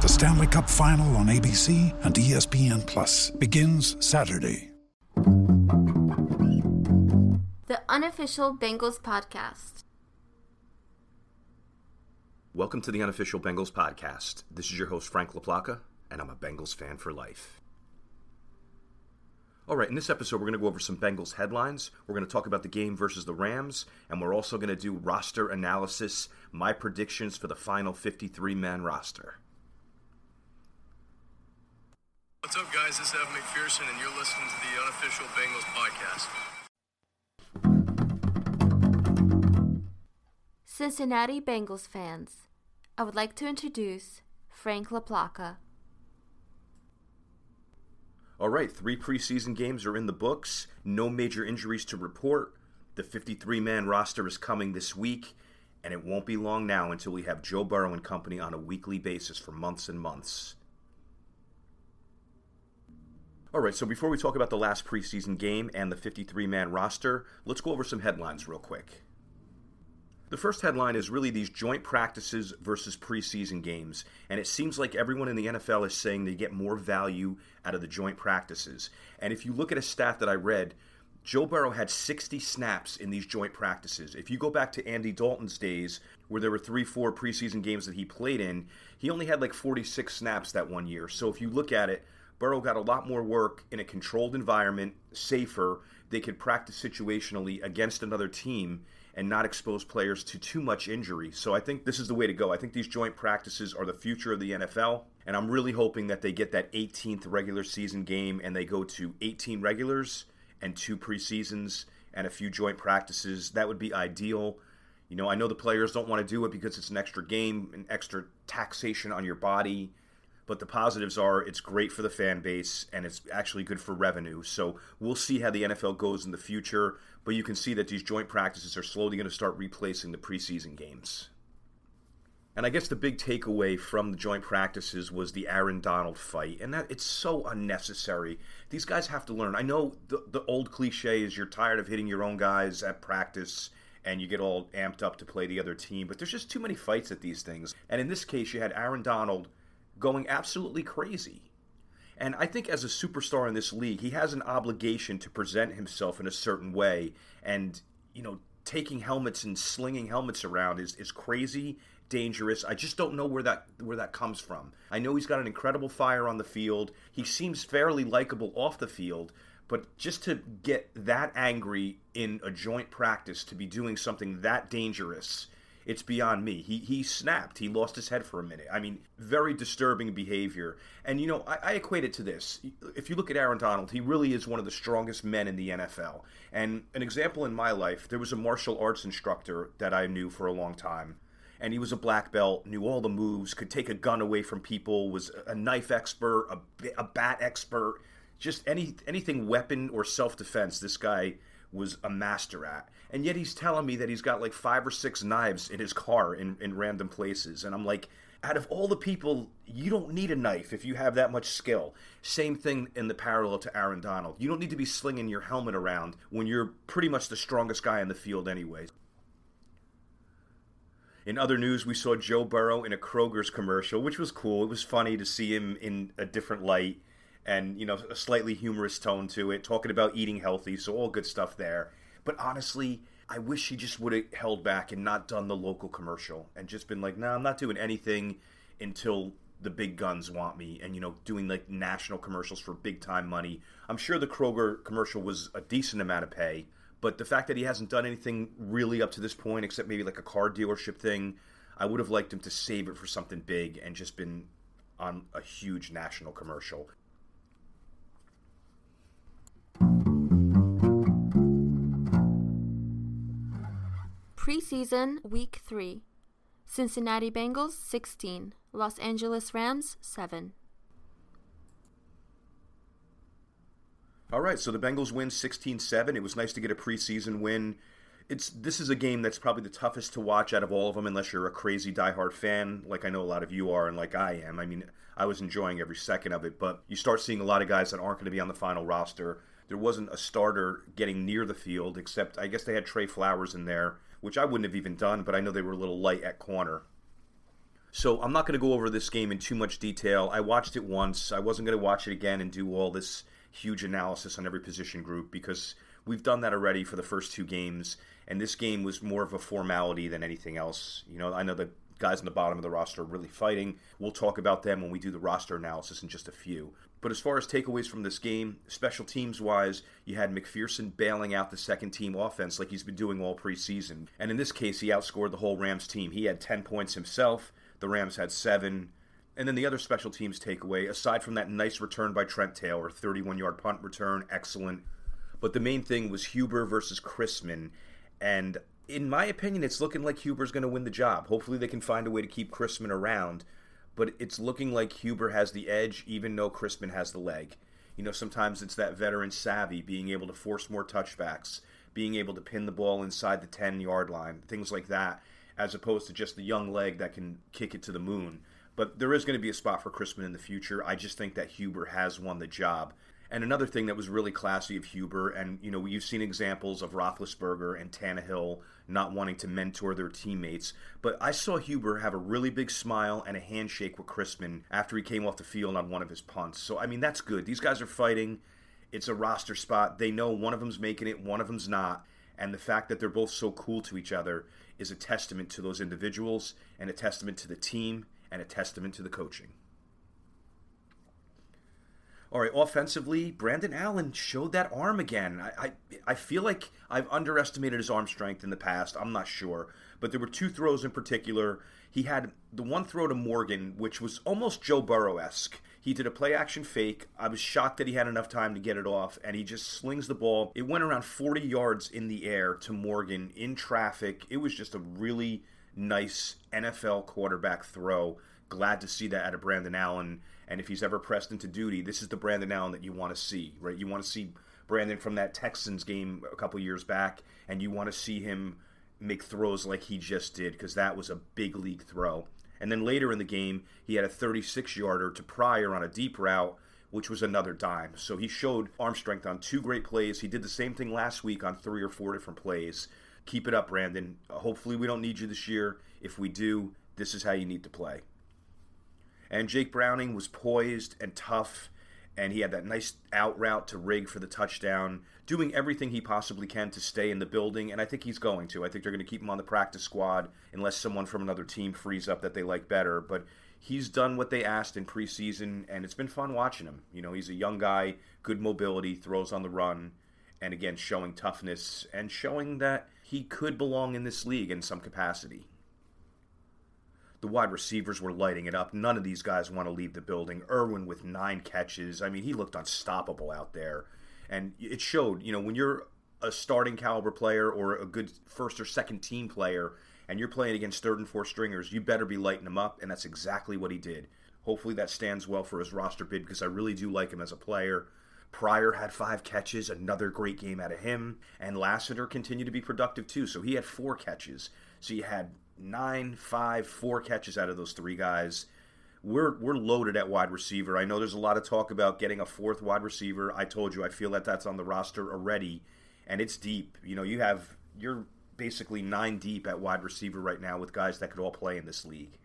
The Stanley Cup Final on ABC and ESPN Plus begins Saturday. The unofficial Bengals podcast. Welcome to the unofficial Bengals podcast. This is your host, Frank LaPlaca, and I'm a Bengals fan for life. All right, in this episode, we're going to go over some Bengals headlines. We're going to talk about the game versus the Rams, and we're also going to do roster analysis, my predictions for the final 53 man roster. What's up, guys? This is Evan McPherson, and you're listening to the unofficial Bengals podcast. Cincinnati Bengals fans, I would like to introduce Frank LaPlaca. All right, three preseason games are in the books. No major injuries to report. The 53 man roster is coming this week, and it won't be long now until we have Joe Burrow and company on a weekly basis for months and months. All right, so before we talk about the last preseason game and the 53 man roster, let's go over some headlines real quick. The first headline is really these joint practices versus preseason games, and it seems like everyone in the NFL is saying they get more value out of the joint practices. And if you look at a stat that I read, Joe Burrow had 60 snaps in these joint practices. If you go back to Andy Dalton's days, where there were three, four preseason games that he played in, he only had like 46 snaps that one year. So if you look at it, Burrow got a lot more work in a controlled environment, safer. They could practice situationally against another team and not expose players to too much injury. So I think this is the way to go. I think these joint practices are the future of the NFL, and I'm really hoping that they get that 18th regular season game and they go to 18 regulars and two preseasons and a few joint practices. That would be ideal. You know, I know the players don't want to do it because it's an extra game, an extra taxation on your body. But the positives are it's great for the fan base and it's actually good for revenue. So we'll see how the NFL goes in the future. But you can see that these joint practices are slowly going to start replacing the preseason games. And I guess the big takeaway from the joint practices was the Aaron Donald fight, and that it's so unnecessary. These guys have to learn. I know the the old cliche is you're tired of hitting your own guys at practice and you get all amped up to play the other team, but there's just too many fights at these things. And in this case, you had Aaron Donald going absolutely crazy. And I think as a superstar in this league, he has an obligation to present himself in a certain way. And, you know, taking helmets and slinging helmets around is, is crazy, dangerous. I just don't know where that where that comes from. I know he's got an incredible fire on the field. He seems fairly likable off the field, but just to get that angry in a joint practice to be doing something that dangerous it's beyond me. He he snapped. He lost his head for a minute. I mean, very disturbing behavior. And you know, I, I equate it to this. If you look at Aaron Donald, he really is one of the strongest men in the NFL. And an example in my life, there was a martial arts instructor that I knew for a long time. And he was a black belt, knew all the moves, could take a gun away from people, was a knife expert, a, a bat expert, just any anything weapon or self defense. This guy was a master at. And yet he's telling me that he's got like five or six knives in his car in, in random places. And I'm like, out of all the people, you don't need a knife if you have that much skill. Same thing in the parallel to Aaron Donald. You don't need to be slinging your helmet around when you're pretty much the strongest guy in the field, anyways. In other news, we saw Joe Burrow in a Kroger's commercial, which was cool. It was funny to see him in a different light and, you know, a slightly humorous tone to it, talking about eating healthy, so all good stuff there. But honestly, I wish he just would have held back and not done the local commercial and just been like, "No, nah, I'm not doing anything until the big guns want me and you know doing like national commercials for big time money i'm sure the kroger commercial was a decent amount of pay but the fact that he hasn't done anything really up to this point except maybe like a car dealership thing i would have liked him to save it for something big and just been on a huge national commercial Preseason Week 3 Cincinnati Bengals 16, Los Angeles Rams 7. All right, so the Bengals win 16-7. It was nice to get a preseason win. It's this is a game that's probably the toughest to watch out of all of them unless you're a crazy diehard fan like I know a lot of you are and like I am. I mean, I was enjoying every second of it, but you start seeing a lot of guys that aren't going to be on the final roster. There wasn't a starter getting near the field except I guess they had Tre Flowers in there which I wouldn't have even done, but I know they were a little light at corner. So I'm not going to go over this game in too much detail. I watched it once. I wasn't going to watch it again and do all this huge analysis on every position group because we've done that already for the first two games, and this game was more of a formality than anything else. You know, I know the guys on the bottom of the roster are really fighting. We'll talk about them when we do the roster analysis in just a few. But as far as takeaways from this game, special teams wise, you had McPherson bailing out the second team offense like he's been doing all preseason. And in this case, he outscored the whole Rams team. He had 10 points himself, the Rams had seven. And then the other special teams takeaway, aside from that nice return by Trent Taylor, 31 yard punt return, excellent. But the main thing was Huber versus Chrisman. And in my opinion, it's looking like Huber's going to win the job. Hopefully, they can find a way to keep Chrisman around but it's looking like Huber has the edge, even though Chrisman has the leg. You know, sometimes it's that veteran savvy, being able to force more touchbacks, being able to pin the ball inside the 10 yard line, things like that, as opposed to just the young leg that can kick it to the moon. But there is going to be a spot for Chrisman in the future. I just think that Huber has won the job. And another thing that was really classy of Huber, and you know, you've seen examples of Roethlisberger and Tannehill not wanting to mentor their teammates, but I saw Huber have a really big smile and a handshake with Chrisman after he came off the field on one of his punts. So I mean, that's good. These guys are fighting. It's a roster spot. They know one of them's making it, one of them's not. And the fact that they're both so cool to each other is a testament to those individuals and a testament to the team and a testament to the coaching. All right, offensively, Brandon Allen showed that arm again. I, I, I feel like I've underestimated his arm strength in the past. I'm not sure, but there were two throws in particular. He had the one throw to Morgan, which was almost Joe Burrow esque. He did a play action fake. I was shocked that he had enough time to get it off, and he just slings the ball. It went around 40 yards in the air to Morgan in traffic. It was just a really nice NFL quarterback throw. Glad to see that out of Brandon Allen and if he's ever pressed into duty, this is the Brandon Allen that you want to see, right? You want to see Brandon from that Texans game a couple years back, and you want to see him make throws like he just did because that was a big league throw. And then later in the game, he had a 36 yarder to Pryor on a deep route, which was another dime. So he showed arm strength on two great plays. He did the same thing last week on three or four different plays. Keep it up, Brandon. Hopefully, we don't need you this year. If we do, this is how you need to play. And Jake Browning was poised and tough, and he had that nice out route to Rigg for the touchdown, doing everything he possibly can to stay in the building, and I think he's going to. I think they're going to keep him on the practice squad unless someone from another team frees up that they like better. But he's done what they asked in preseason, and it's been fun watching him. You know, he's a young guy, good mobility, throws on the run, and again, showing toughness and showing that he could belong in this league in some capacity. The wide receivers were lighting it up. None of these guys want to leave the building. Irwin with nine catches. I mean, he looked unstoppable out there. And it showed, you know, when you're a starting caliber player or a good first or second team player and you're playing against third and fourth stringers, you better be lighting them up. And that's exactly what he did. Hopefully that stands well for his roster bid because I really do like him as a player. Pryor had five catches, another great game out of him. And Lassiter continued to be productive too. So he had four catches. So you had nine, five, four catches out of those three guys. We're we're loaded at wide receiver. I know there's a lot of talk about getting a fourth wide receiver. I told you I feel that that's on the roster already, and it's deep. You know, you have you're basically nine deep at wide receiver right now with guys that could all play in this league.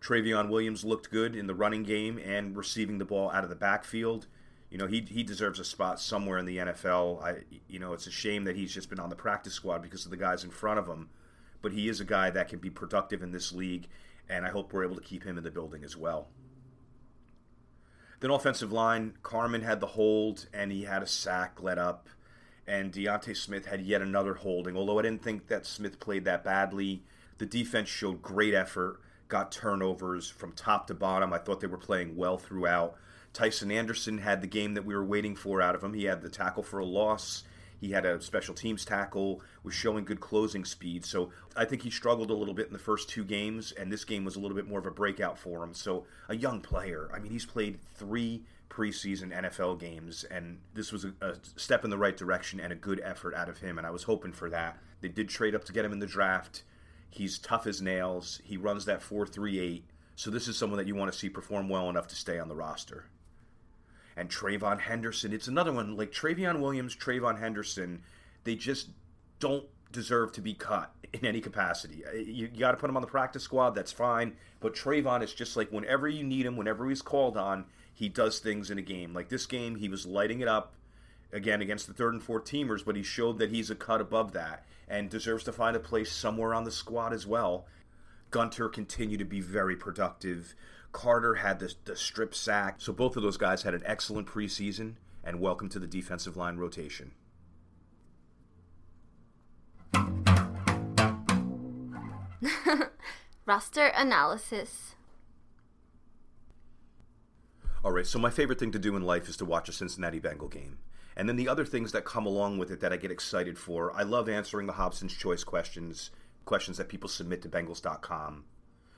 Trayveon Williams looked good in the running game and receiving the ball out of the backfield you know, he he deserves a spot somewhere in the NFL. I you know, it's a shame that he's just been on the practice squad because of the guys in front of him, but he is a guy that can be productive in this league and I hope we're able to keep him in the building as well. Then offensive line, Carman had the hold and he had a sack let up, and D'Ante Smith had yet another holding. Although I didn't think that Smith played that badly, the defense showed great effort, got turnovers from top to bottom. I thought they were playing well throughout. Tycen Anderson had the game that we were waiting for out of him. He had the tackle for a loss. He had a special teams tackle, was showing good closing speed. So I think he struggled a little bit in the first two games, and this game was a little bit more of a breakout for him. So a young player. I mean, he's played three preseason NFL games, and this was a, a, step in the right direction and a good effort out of him, and I was hoping for that. They did trade up to get him in the draft. He's tough as nails. He runs that 4 3 8. So this is someone that you want to see perform well enough to stay on the roster and Trayvon Henderson. It's another one like Trayveon Williams, Trayvon Henderson. They just don't deserve to be cut in any capacity. Uh, you, you got to put him on the practice squad. That's fine. But Trayvon is just like whenever you need him, whenever he's called on, he does things in a game. Like this game, he was lighting it up again against the third and fourth teamers, but he showed that he's a cut above that and deserves to find a place somewhere on the squad as well. Gunter continued to be very productive. Carter had the, the strip sack. So both of those guys had an excellent preseason, and welcome to the defensive line rotation. Roster analysis. All right, so my favorite thing to do in life is to watch a Cincinnati Bengal game. And then the other things that come along with it that I get excited for, I love answering the Hobson's Choice questions, questions that people submit to Bengals.com.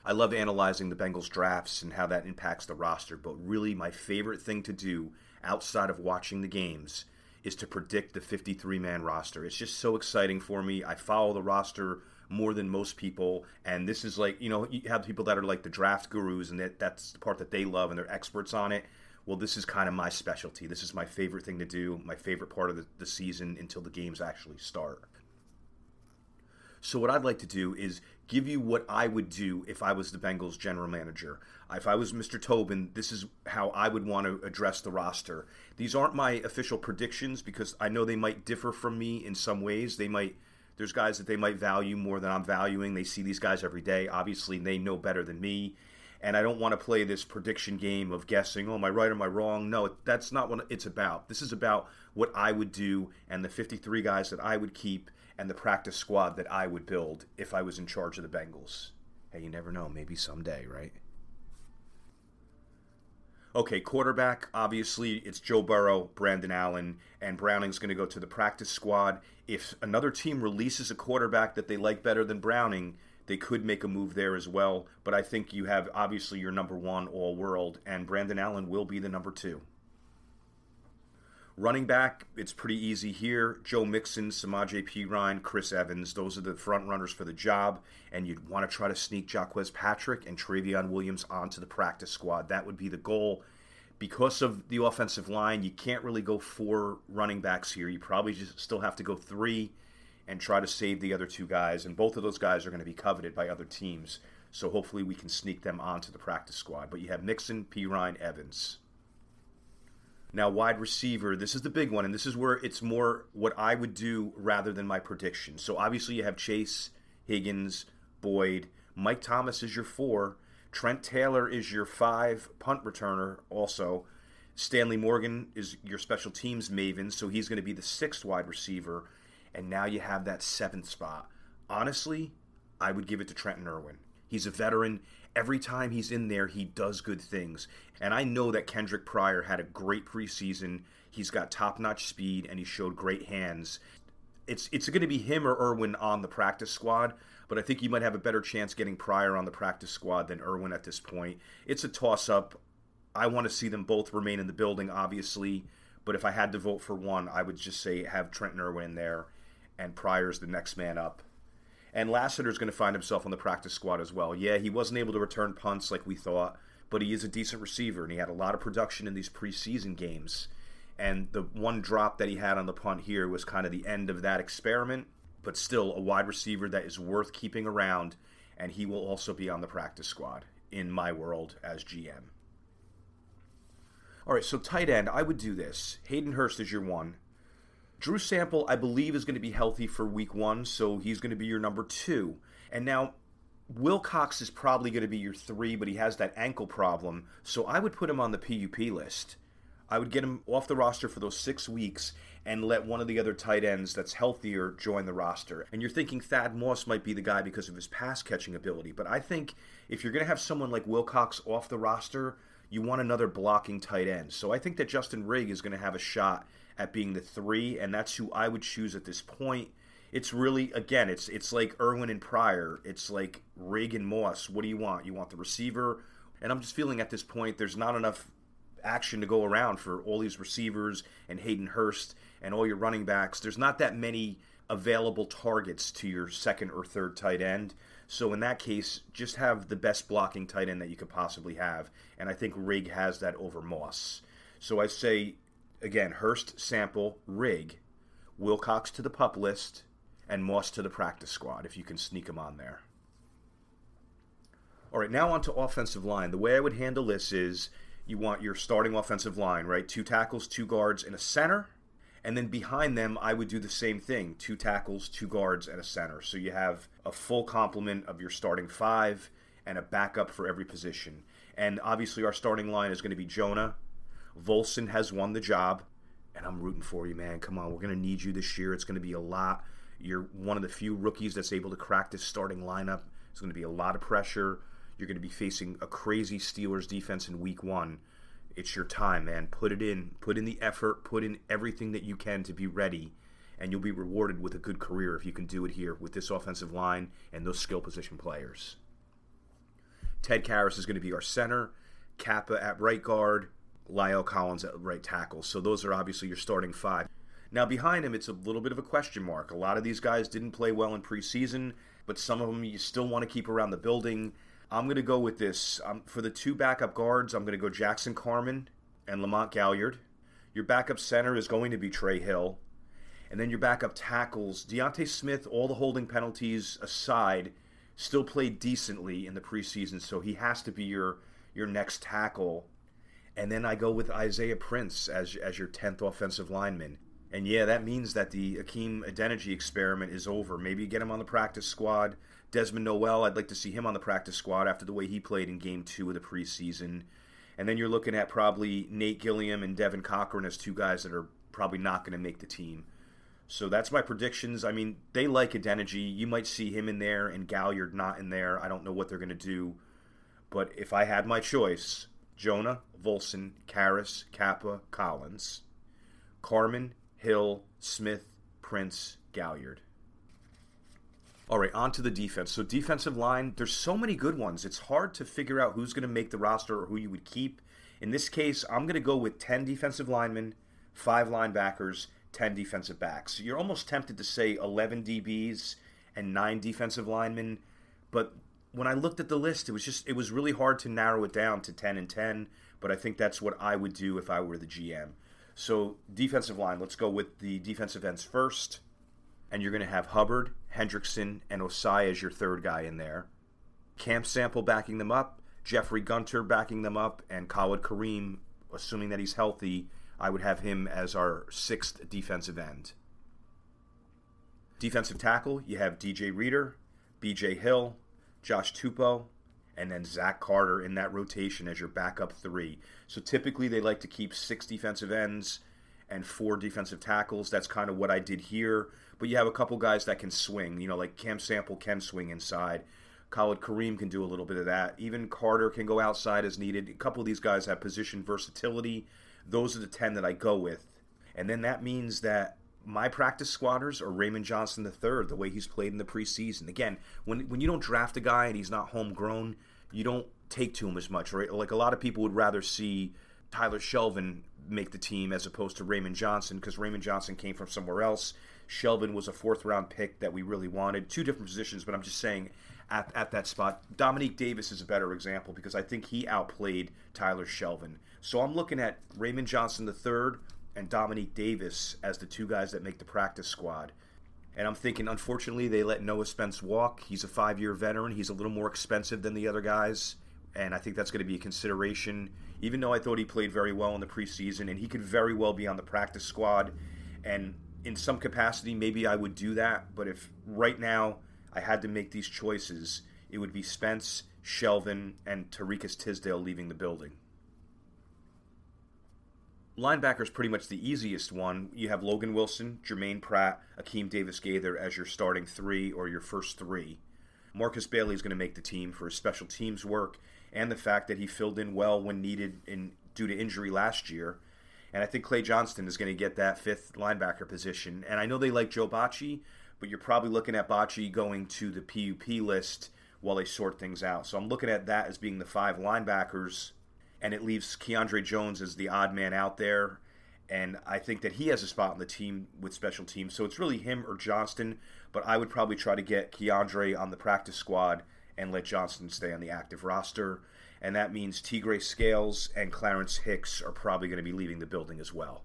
I love analyzing the Bengals drafts and how that impacts the roster, but really my favorite thing to do outside of watching the games is to predict the 53 man roster. It's just so exciting for me. I follow the roster more than most people, and this is like, you know, you have people that are like the draft gurus, and that, that's the part that they love, and they're experts on it. Well, this is kind of my specialty. This is my favorite thing to do, my favorite part of the, the season until the games actually start. So, what I'd like to do is give you what I would do if I was the Bengals general manager. If I was Mr. Tobin, this is how I would want to address the roster. These aren't my official predictions because I know they might differ from me in some ways. They might there's guys that they might value more than I'm valuing. They see these guys every day. Obviously, they know better than me. And I don't want to play this prediction game of guessing, oh, am I right or am I wrong? No, that's not what it's about. This is about what I would do and the 53 guys that I would keep and the practice squad that I would build if I was in charge of the Bengals. Hey, you never know. Maybe someday, right? Okay, quarterback, obviously, it's Joe Burrow, Brandon Allen, and Browning's going to go to the practice squad. If another team releases a quarterback that they like better than Browning, they could make a move there as well. But I think you have, obviously, your number one all world, and Brandon Allen will be the number two. Running back, it's pretty easy here. Joe Mixon, Samaje Perine, Chris Evans, those are the front runners for the job. And you'd want to try to sneak Jacques Patrick and Trayveon Williams onto the practice squad. That would be the goal. Because of the offensive line, you can't really go four running backs here. You probably just still have to go three and try to save the other two guys. And both of those guys are going to be coveted by other teams. So hopefully we can sneak them onto the practice squad. But you have Mixon, Perine, Evans. Now, wide receiver, this is the big one, and this is where it's more what I would do rather than my prediction. So, obviously, you have Chase, Higgins, Boyd. Mike Thomas is your four. Trent Taylor is your five punt returner, also. Stanley Morgan is your special teams maven, so he's going to be the sixth wide receiver. And now you have that seventh spot. Honestly, I would give it to Trenton Irwin. He's a veteran, every time he's in there, he does good things. And I know that Kendric Pryor had a great preseason. He's got top notch speed and he showed great hands. It's it's going to be him or Irwin on the practice squad, but I think you might have a better chance getting Pryor on the practice squad than Irwin at this point. It's a toss up. I want to see them both remain in the building, obviously, but if I had to vote for one, I would just say have Trenton Irwin there and Pryor's the next man up. And Lassiter's going to find himself on the practice squad as well. Yeah, he wasn't able to return punts like we thought, but he is a decent receiver, and he had a lot of production in these preseason games. And the one drop that he had on the punt here was kind of the end of that experiment, but still a wide receiver that is worth keeping around, and he will also be on the practice squad in my world as GM. All right, so tight end, I would do this. Hayden Hurst is your one. Drew Sample, I believe, is going to be healthy for week one, so he's going to be your number two. And now, Wilcox is probably going to be your three, but he has that ankle problem. So I would put him on the PUP list. I would get him off the roster for those six weeks and let one of the other tight ends that's healthier join the roster. And you're thinking Thad Moss might be the guy because of his pass catching ability. But I think if you're going to have someone like Wilcox off the roster, you want another blocking tight end. So I think that Justin Rigg is going to have a shot at being the three, and that's who I would choose at this point. It's really again, it's it's like Irwin and Pryor. It's like Rigg and Moss. What do you want? You want the receiver? And I'm just feeling at this point there's not enough action to go around for all these receivers and Hayden Hurst and all your running backs. There's not that many available targets to your second or third tight end. So in that case, just have the best blocking tight end that you could possibly have. And I think Rigg has that over Moss. So I say again, Hurst, Sample, Rigg, Wilcox to the pup list, and Moss to the practice squad if you can sneak them on there. All right, now on to offensive line. The way I would handle this is you want your starting offensive line, right? Two tackles, two guards, and a center. And then behind them, I would do the same thing two tackles, two guards, and a center. So you have a full complement of your starting five and a backup for every position. And obviously, our starting line is going to be Jonah. Volson has won the job, and I'm rooting for you, man. Come on, we're going to need you this year. It's going to be a lot. You're one of the few rookies that's able to crack this starting lineup. It's going to be a lot of pressure. You're going to be facing a crazy Steelers defense in week one. It's your time, man. Put it in. Put in the effort. Put in everything that you can to be ready, and you'll be rewarded with a good career if you can do it here with this offensive line and those skill position players. Ted Karras is going to be our center. Cappa at right guard. La'el Collins at right tackle. So those are obviously your starting five. Now behind him, it's a little bit of a question mark. A lot of these guys didn't play well in preseason, but some of them you still want to keep around the building. I'm going to go with this. Um, for the two backup guards, I'm going to go Jackson Carman and Lamont Gaillard. Your backup center is going to be Trey Hill. And then your backup tackles, D'Ante Smith, all the holding penalties aside, still played decently in the preseason, so he has to be your your next tackle. And then I go with Isaiah Prince as as your tenth offensive lineman. And yeah, that means that the Hakeem Adeniji experiment is over. Maybe get him on the practice squad. Desmond Noel, I'd like to see him on the practice squad after the way he played in game two of the preseason. And then you're looking at probably Nate Gilliam and Devin Cochran as two guys that are probably not going to make the team. So that's my predictions. I mean, they like Adeniji. You might see him in there and Gaillard not in there. I don't know what they're going to do. But if I had my choice, Jonah, Volson, Karras, Cappa, Collins, Carman, Hill, Smith, Prince, Gaillard. All right, on to the defense. So defensive line, there's so many good ones. It's hard to figure out who's going to make the roster or who you would keep. In this case, I'm going to go with 10 defensive linemen, 5 linebackers, 10 defensive backs. You're almost tempted to say 11 DBs and 9 defensive linemen, but when I looked at the list, it was just it was really hard to narrow it down to 10 and 10, but I think that's what I would do if I were the GM. So, defensive line, let's go with the defensive ends first and you're going to have Hubbard, Hendrickson, and Ossai as your third guy in there. Cam Sample backing them up, Jeffrey Gunter backing them up, and Khalid Kareem, assuming that he's healthy, I would have him as our sixth defensive end. Defensive tackle, you have DJ Reader, BJ Hill, Josh Tupou, and then Zach Carter in that rotation as your backup three. So typically they like to keep six defensive ends and four defensive tackles. That's kind of what I did here. But you have a couple guys that can swing. You know, like Cam Sample can swing inside. Khalid Kareem can do a little bit of that. Even Carter can go outside as needed. A couple of these guys have position versatility. Those are the 10 that I go with. And then that means that my practice squatters are Raymond Johnson III, the way he's played in the preseason. Again, when, when you don't draft a guy and he's not homegrown, you don't take to him as much, right? Like a lot of people would rather see Tyler Shelvin make the team as opposed to Raymond Johnson because Raymond Johnson came from somewhere else. Shelvin was a fourth round pick that we really wanted. Two different positions, but I'm just saying at, at that spot. Domenique Davis is a better example because I think he outplayed Tyler Shelvin. So I'm looking at Raymond Johnson III and Domenique Davis as the two guys that make the practice squad. And I'm thinking, unfortunately, they let Noah Spence walk. He's a five year veteran. He's a little more expensive than the other guys. And I think that's going to be a consideration, even though I thought he played very well in the preseason. And he could very well be on the practice squad. And in some capacity, maybe I would do that. But if right now I had to make these choices, it would be Spence, Shelvin, and Tariqious Tisdale leaving the building. Linebacker is pretty much the easiest one. You have Logan Wilson, Germaine Pratt, Akeem Davis Gaither as your starting three or your first three. Markus Bailey is going to make the team for his special teams work and the fact that he filled in well when needed in, due to injury last year. And I think Clay Johnston is going to get that fifth linebacker position. And I know they like Joe Bachie, but you're probably looking at Bachie going to the PUP list while they sort things out. So I'm looking at that as being the five linebackers and it leaves Keandre Jones as the odd man out there. And I think that he has a spot on the team with special teams. So it's really him or Johnston, but I would probably try to get Keandre on the practice squad and let Johnston stay on the active roster. And that means Tegray Scales and Clarence Hicks are probably going to be leaving the building as well.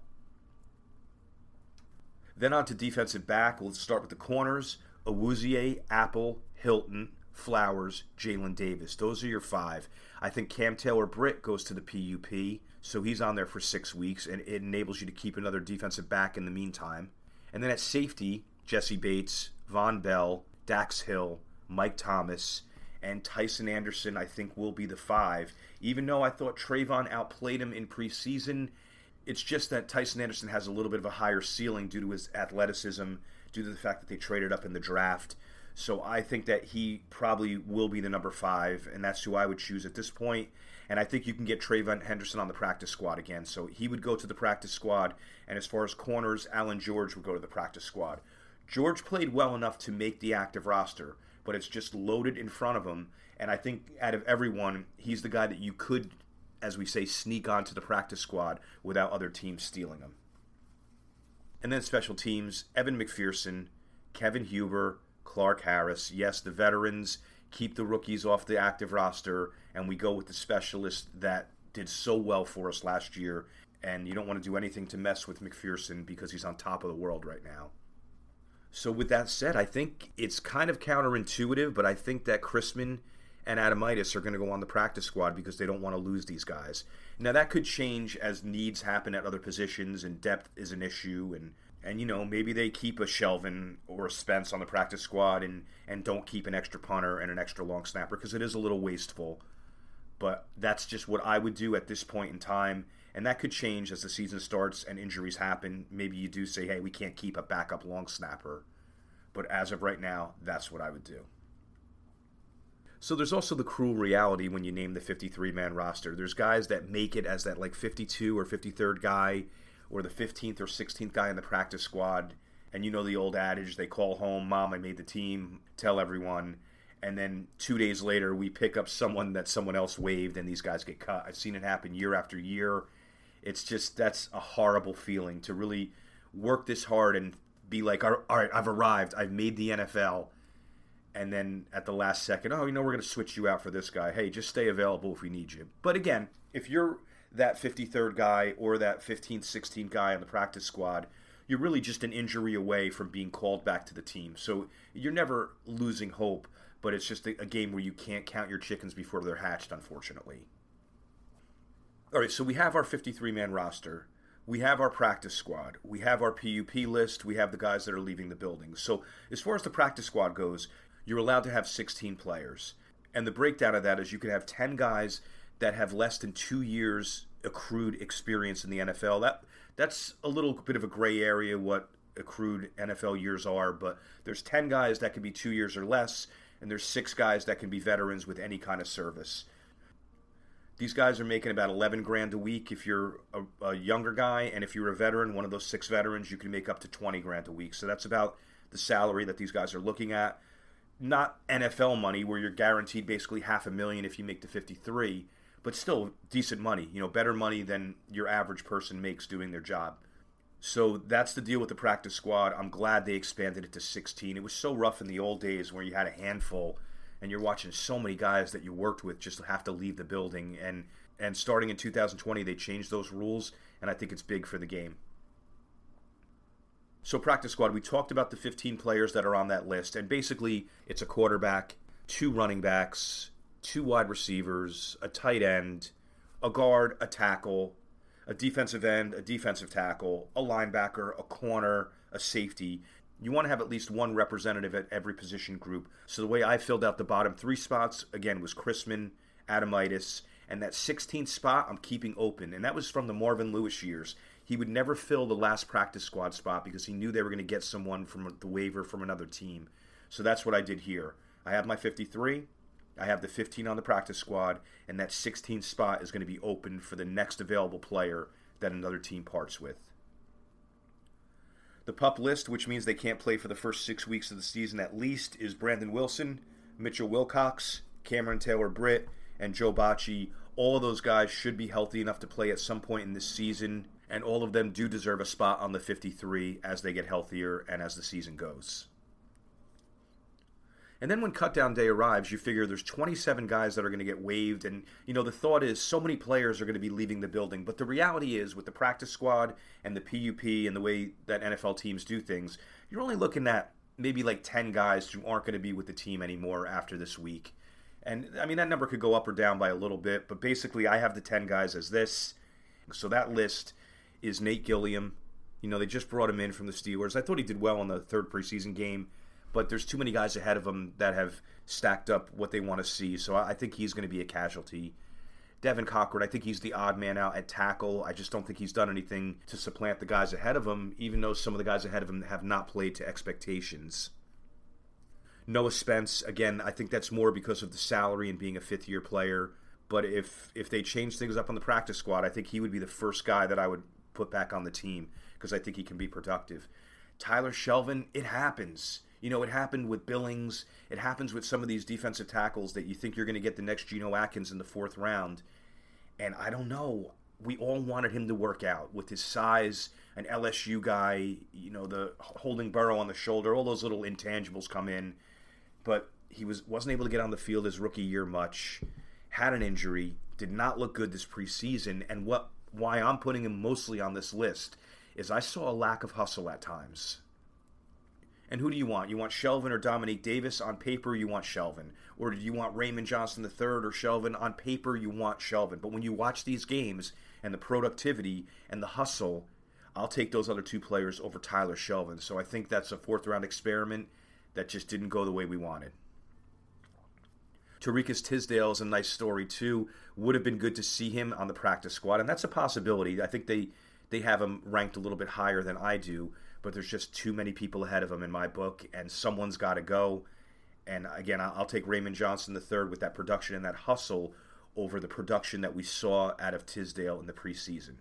Then on to defensive back. Let's start with the corners. Awuzie, Apple, Hilton, Flowers, Jalen Davis. Those are your five. I think Cam Taylor Britt goes to the PUP, so he's on there for six weeks, and it enables you to keep another defensive back in the meantime. And then at safety, Jessie Bates, Vonn Bell, Dax Hill, Mike Thomas, and Tycen Anderson, I think, will be the five. Even though I thought Trayvon outplayed him in preseason, it's just that Tycen Anderson has a little bit of a higher ceiling due to his athleticism, due to the fact that they traded up in the draft. So I think that he probably will be the number five, and that's who I would choose at this point. And I think you can get Trayvon Henderson on the practice squad again. So he would go to the practice squad. And as far as corners, Allan George would go to the practice squad. George played well enough to make the active roster, but it's just loaded in front of him. And I think out of everyone, he's the guy that you could, as we say, sneak onto the practice squad without other teams stealing him. And then special teams Evan McPherson, Kevin Huber, Clark Harris. Yes, the veterans keep the rookies off the active roster, and we go with the specialist that did so well for us last year. And you don't want to do anything to mess with McPherson because he's on top of the world right now. So, with that said, I think it's kind of counterintuitive, but I think that Chrisman and Adomitis are going to go on the practice squad because they don't want to lose these guys. Now, that could change as needs happen at other positions and depth is an issue and and you know maybe they keep a Shelvin or a Spence on the practice squad and and don't keep an extra punter and an extra long snapper because it is a little wasteful. But that's just what I would do at this point in time, and that could change as the season starts and injuries happen. Maybe you do say, "Hey, we can't keep a backup long snapper," but as of right now, that's what I would do. So there's also the cruel reality when you name the 53 man roster. There's guys that make it as that like 52 or 53rd guy or the 15th or 16th guy in the practice squad. And you know the old adage they call home, Mom, I made the team, tell everyone. And then two days later, we pick up someone that someone else waived, and these guys get cut. I've seen it happen year after year. It's just, that's a horrible feeling to really work this hard and be like, all right, I've arrived, I've made the NFL. And then at the last second, oh, you know, we're going to switch you out for this guy. Hey, just stay available if we need you. But again, if you're that 53rd guy or that 15th, 16th guy on the practice squad, you're really just an injury away from being called back to the team. So you're never losing hope, but it's just a, game where you can't count your chickens before they're hatched, unfortunately. All right, so we have our 53 man roster. We have our practice squad. We have our PUP list. We have the guys that are leaving the building. So, as far as the practice squad goes, you're allowed to have 16 players. And the breakdown of that is you can have 10 guys that have less than two years accrued experience in the NFL. That that's a little bit of a gray area what accrued NFL years are, but there's 10 guys that can be 2 years or less and there's 6 guys that can be veterans with any kind of service. These guys are making about 11 grand a week if you're a, a younger guy and if you're a veteran, one of those 6 veterans, you can make up to 20 grand a week. So that's about the salary that these guys are looking at. Not NFL money where you're guaranteed basically half a million if you make the 53 but still decent money. You know, better money than your average person makes doing their job. So that's the deal with the practice squad. I'm glad they expanded it to 16. It was so rough in the old days where you had a handful and you're watching so many guys that you worked with just have to leave the building and and starting in 2020 they changed those rules and I think it's big for the game. So practice squad, we talked about the 15 players that are on that list and basically it's a quarterback, two running backs, two wide receivers, a tight end, a guard, a tackle, a defensive end, a defensive tackle, a linebacker, a corner, a safety. You want to have at least one representative at every position group. So the way I filled out the bottom three spots, again, was Chrisman, Adomitis, and that 16th spot I'm keeping open. And that was from the Marvin Lewis years. He would never fill the last practice squad spot because he knew they were going to get someone from the waiver from another team. So that's what I did here. I have my 53. I have the 15 on the practice squad, and that 16th spot is going to be open for the next available player that another team parts with. The pup list, which means they can't play for the first six weeks of the season at least, is Brandon Wilson, Mitchell Wilcox, Cameron Taylor Britt, and Joe Bachie. All of those guys should be healthy enough to play at some point in this season, and all of them do deserve a spot on the 53 as they get healthier and as the season goes. And then when cutdown day arrives, you figure there's 27 guys that are going to get waived. And, you know, the thought is so many players are going to be leaving the building. But the reality is, with the practice squad and the PUP and the way that NFL teams do things, you're only looking at maybe like 10 guys who aren't going to be with the team anymore after this week. And, I mean, that number could go up or down by a little bit. But basically, I have the 10 guys as this. So that list is Nate Gilliam. You know, they just brought him in from the Steelers. I thought he did well in the third preseason game but there's too many guys ahead of him that have stacked up what they want to see. So I think he's going to be a casualty. Devin Cochran, I think he's the odd man out at tackle. I just don't think he's done anything to supplant the guys ahead of him, even though some of the guys ahead of him have not played to expectations. Noah Spence, again, I think that's more because of the salary and being a fifth year player. But if if they change things up on the practice squad, I think he would be the first guy that I would put back on the team because I think he can be productive. Tyler Shelvin, it happens. You know, it happened with Billings. It happens with some of these defensive tackles that you think you're going to get the next Geno Atkins in the fourth round. And I don't know. We all wanted him to work out with his size, an LSU guy, you know, the holding Burrow on the shoulder, all those little intangibles come in. But he was wasn't able to get on the field his rookie year much. Had an injury, did not look good this preseason, and what why I'm putting him mostly on this list is I saw a lack of hustle at times. And who do you want? You want Shelvin or Domenique Davis? On paper, you want Shelvin. Or do you want Raymond Johnson III or Shelvin? On paper, you want Shelvin. But when you watch these games and the productivity and the hustle, I'll take those other two players over Tyler Shelvin. So I think that's a fourth round experiment that just didn't go the way we wanted. Tariqious Tisdale is a nice story too. Would have been good to see him on the practice squad, and that's a possibility. I think they they have him ranked a little bit higher than I do but there's just too many people ahead of him in my book, and someone's got to go. And again, I'll take Raymond Johnson III with that production and that hustle over the production that we saw out of Tisdale in the preseason.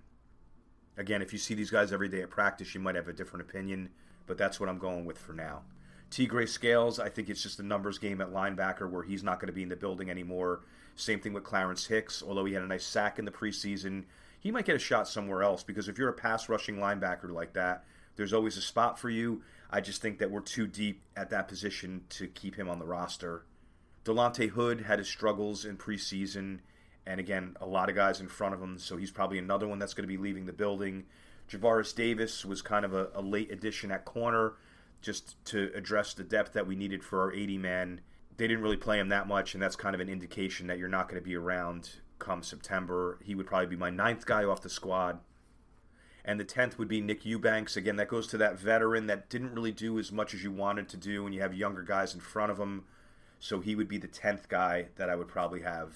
Again, if you see these guys every day at practice, you might have a different opinion, but that's what I'm going with for now. Tegray Scales, I think it's just a numbers game at linebacker where he's not going to be in the building anymore. Same thing with Clarence Hicks, although he had a nice sack in the preseason. He might get a shot somewhere else because if you're a pass rushing linebacker like that, there's always a spot for you. I just think that we're too deep at that position to keep him on the roster. Delonte Hood had his struggles in preseason, and again, a lot of guys in front of him, so he's probably another one that's going to be leaving the building. Javaris Davis was kind of a, a late addition at corner just to address the depth that we needed for our 80 man. They didn't really play him that much, and that's kind of an indication that you're not going to be around come September. He would probably be my ninth guy off the squad and the 10th would be Nick Eubanks. Again, that goes to that veteran that didn't really do as much as you wanted to do, and you have younger guys in front of him. So he would be the 10th guy that I would probably have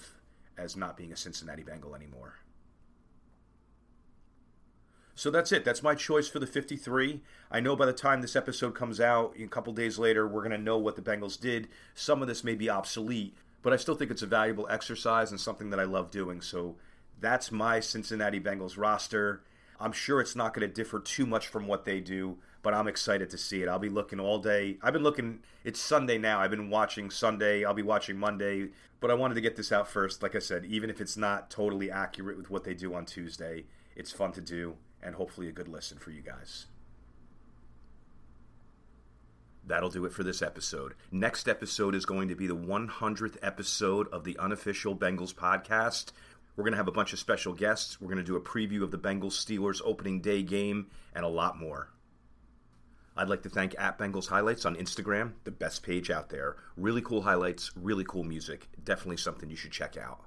as not being a Cincinnati Bengal anymore. So that's it. That's my choice for the 53. I know by the time this episode comes out, a couple days later, we're going to know what the Bengals did. Some of this may be obsolete, but I still think it's a valuable exercise and something that I love doing. So that's my Cincinnati Bengals roster. I'm sure it's not going to differ too much from what they do, but I'm excited to see it. I'll be looking all day. I've been looking, it's Sunday now. I've been watching Sunday. I'll be watching Monday, but I wanted to get this out first. Like I said, even if it's not totally accurate with what they do on Tuesday, it's fun to do and hopefully a good listen for you guys. That'll do it for this episode. Next episode is going to be the 100th episode of the unofficial Bengals podcast. We're going to have a bunch of special guests. We're going to do a preview of the Bengals Steelers opening day game and a lot more. I'd like to thank at Bengals Highlights on Instagram, the best page out there. Really cool highlights, really cool music. Definitely something you should check out.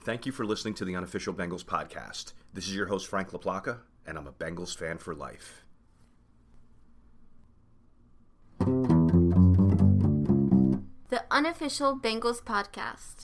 Thank you for listening to the unofficial Bengals podcast. This is your host, Frank LaPlaca, and I'm a Bengals fan for life. The unofficial Bengals podcast.